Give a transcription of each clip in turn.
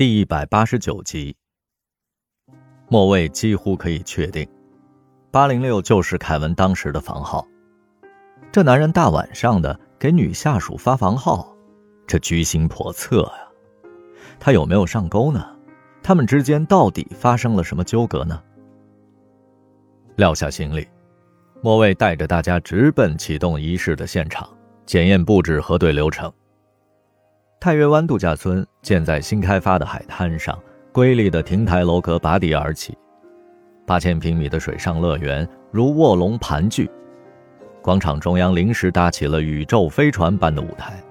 第一百八十九集。莫卫几乎可以确定，八零六就是凯文当时的房号。这男人大晚上的给女下属发房号，这居心叵测呀！他有没有上钩呢？他们之间到底发生了什么纠葛呢？撂下行李，莫卫带着大家直奔启动仪式的现场，检验布置、核对流程。太岳湾度假村建在新开发的海滩上，瑰丽的亭台楼阁拔地而起，八千平米的水上乐园如卧龙盘踞，广场中央临时搭起了宇宙飞船般的舞台。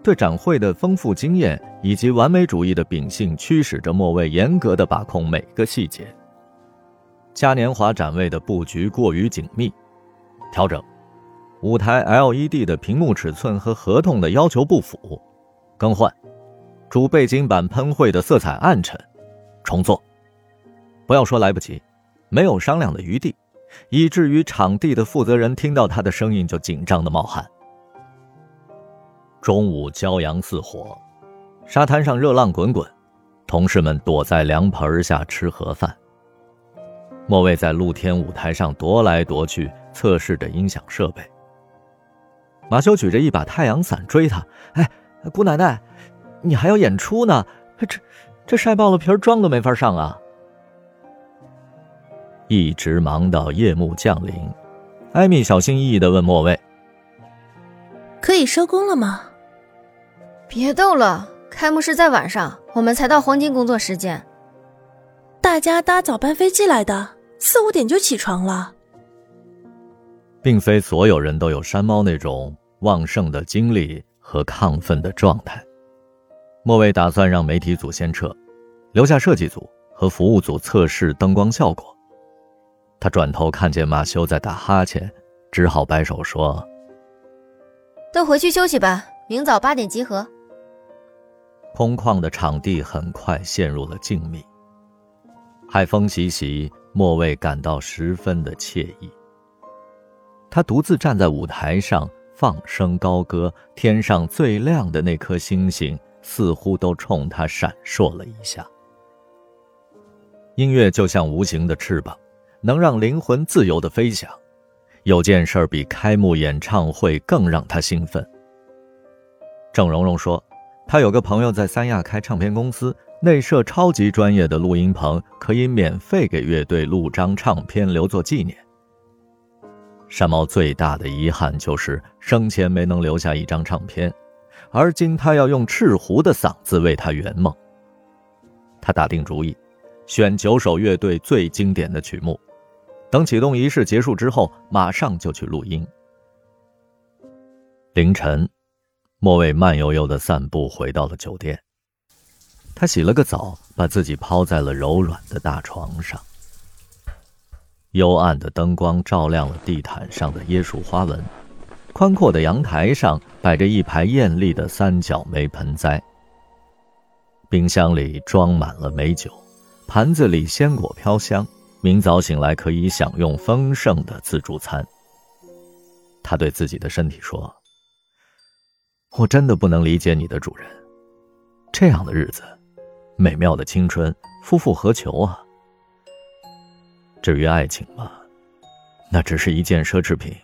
对展会的丰富经验以及完美主义的秉性，驱使着莫卫严格的把控每个细节。嘉年华展位的布局过于紧密，调整；舞台 LED 的屏幕尺寸和合同的要求不符。更换，主背景板喷绘的色彩暗沉，重做。不要说来不及，没有商量的余地，以至于场地的负责人听到他的声音就紧张的冒汗。中午骄阳似火，沙滩上热浪滚滚，同事们躲在凉棚下吃盒饭。莫卫在露天舞台上踱来踱去，测试着音响设备。马修举着一把太阳伞追他，哎。姑奶奶，你还要演出呢，这这晒爆了皮儿，妆都没法上啊！一直忙到夜幕降临，艾米小心翼翼的问莫卫：“可以收工了吗？”别逗了，开幕式在晚上，我们才到黄金工作时间。大家搭早班飞机来的，四五点就起床了。并非所有人都有山猫那种旺盛的精力。和亢奋的状态，莫卫打算让媒体组先撤，留下设计组和服务组测试灯光效果。他转头看见马修在打哈欠，只好摆手说：“都回去休息吧，明早八点集合。”空旷的场地很快陷入了静谧，海风习习，莫卫感到十分的惬意。他独自站在舞台上。放声高歌，天上最亮的那颗星星似乎都冲他闪烁了一下。音乐就像无形的翅膀，能让灵魂自由的飞翔。有件事比开幕演唱会更让他兴奋。郑蓉蓉说，她有个朋友在三亚开唱片公司，内设超级专业的录音棚，可以免费给乐队录张唱片留作纪念。山猫最大的遗憾就是生前没能留下一张唱片，而今他要用赤狐的嗓子为他圆梦。他打定主意，选九首乐队最经典的曲目，等启动仪式结束之后，马上就去录音。凌晨，莫卫慢悠悠的散步回到了酒店，他洗了个澡，把自己抛在了柔软的大床上。幽暗的灯光照亮了地毯上的椰树花纹，宽阔的阳台上摆着一排艳丽的三角梅盆栽。冰箱里装满了美酒，盘子里鲜果飘香，明早醒来可以享用丰盛的自助餐。他对自己的身体说：“我真的不能理解你的主人，这样的日子，美妙的青春，夫复何求啊？”至于爱情嘛，那只是一件奢侈品，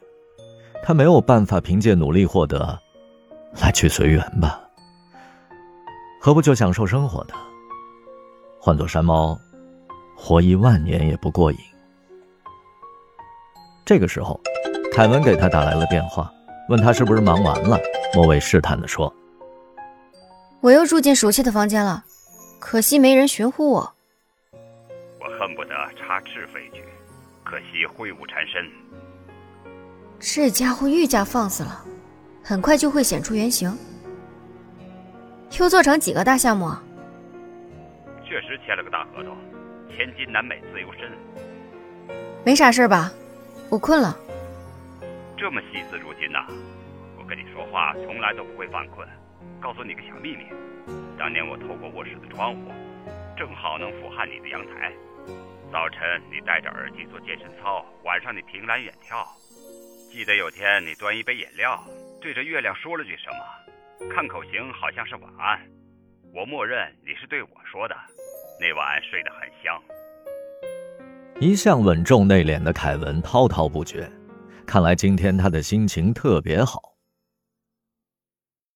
他没有办法凭借努力获得，来去随缘吧。何不就享受生活的？换做山猫，活一万年也不过瘾。这个时候，凯文给他打来了电话，问他是不是忙完了。莫卫试探的说：“我又住进熟悉的房间了，可惜没人寻呼我。”恨不得插翅飞去，可惜挥舞缠身。这家伙愈加放肆了，很快就会显出原形。又做成几个大项目？确实签了个大合同，千金难买自由身。没啥事吧？我困了。这么惜字如金呐！我跟你说话从来都不会犯困。告诉你个小秘密，当年我透过卧室的窗户，正好能俯瞰你的阳台。早晨你戴着耳机做健身操，晚上你凭栏远眺。记得有天你端一杯饮料，对着月亮说了句什么？看口型好像是晚安。我默认你是对我说的。那晚睡得很香。一向稳重内敛的凯文滔滔不绝，看来今天他的心情特别好。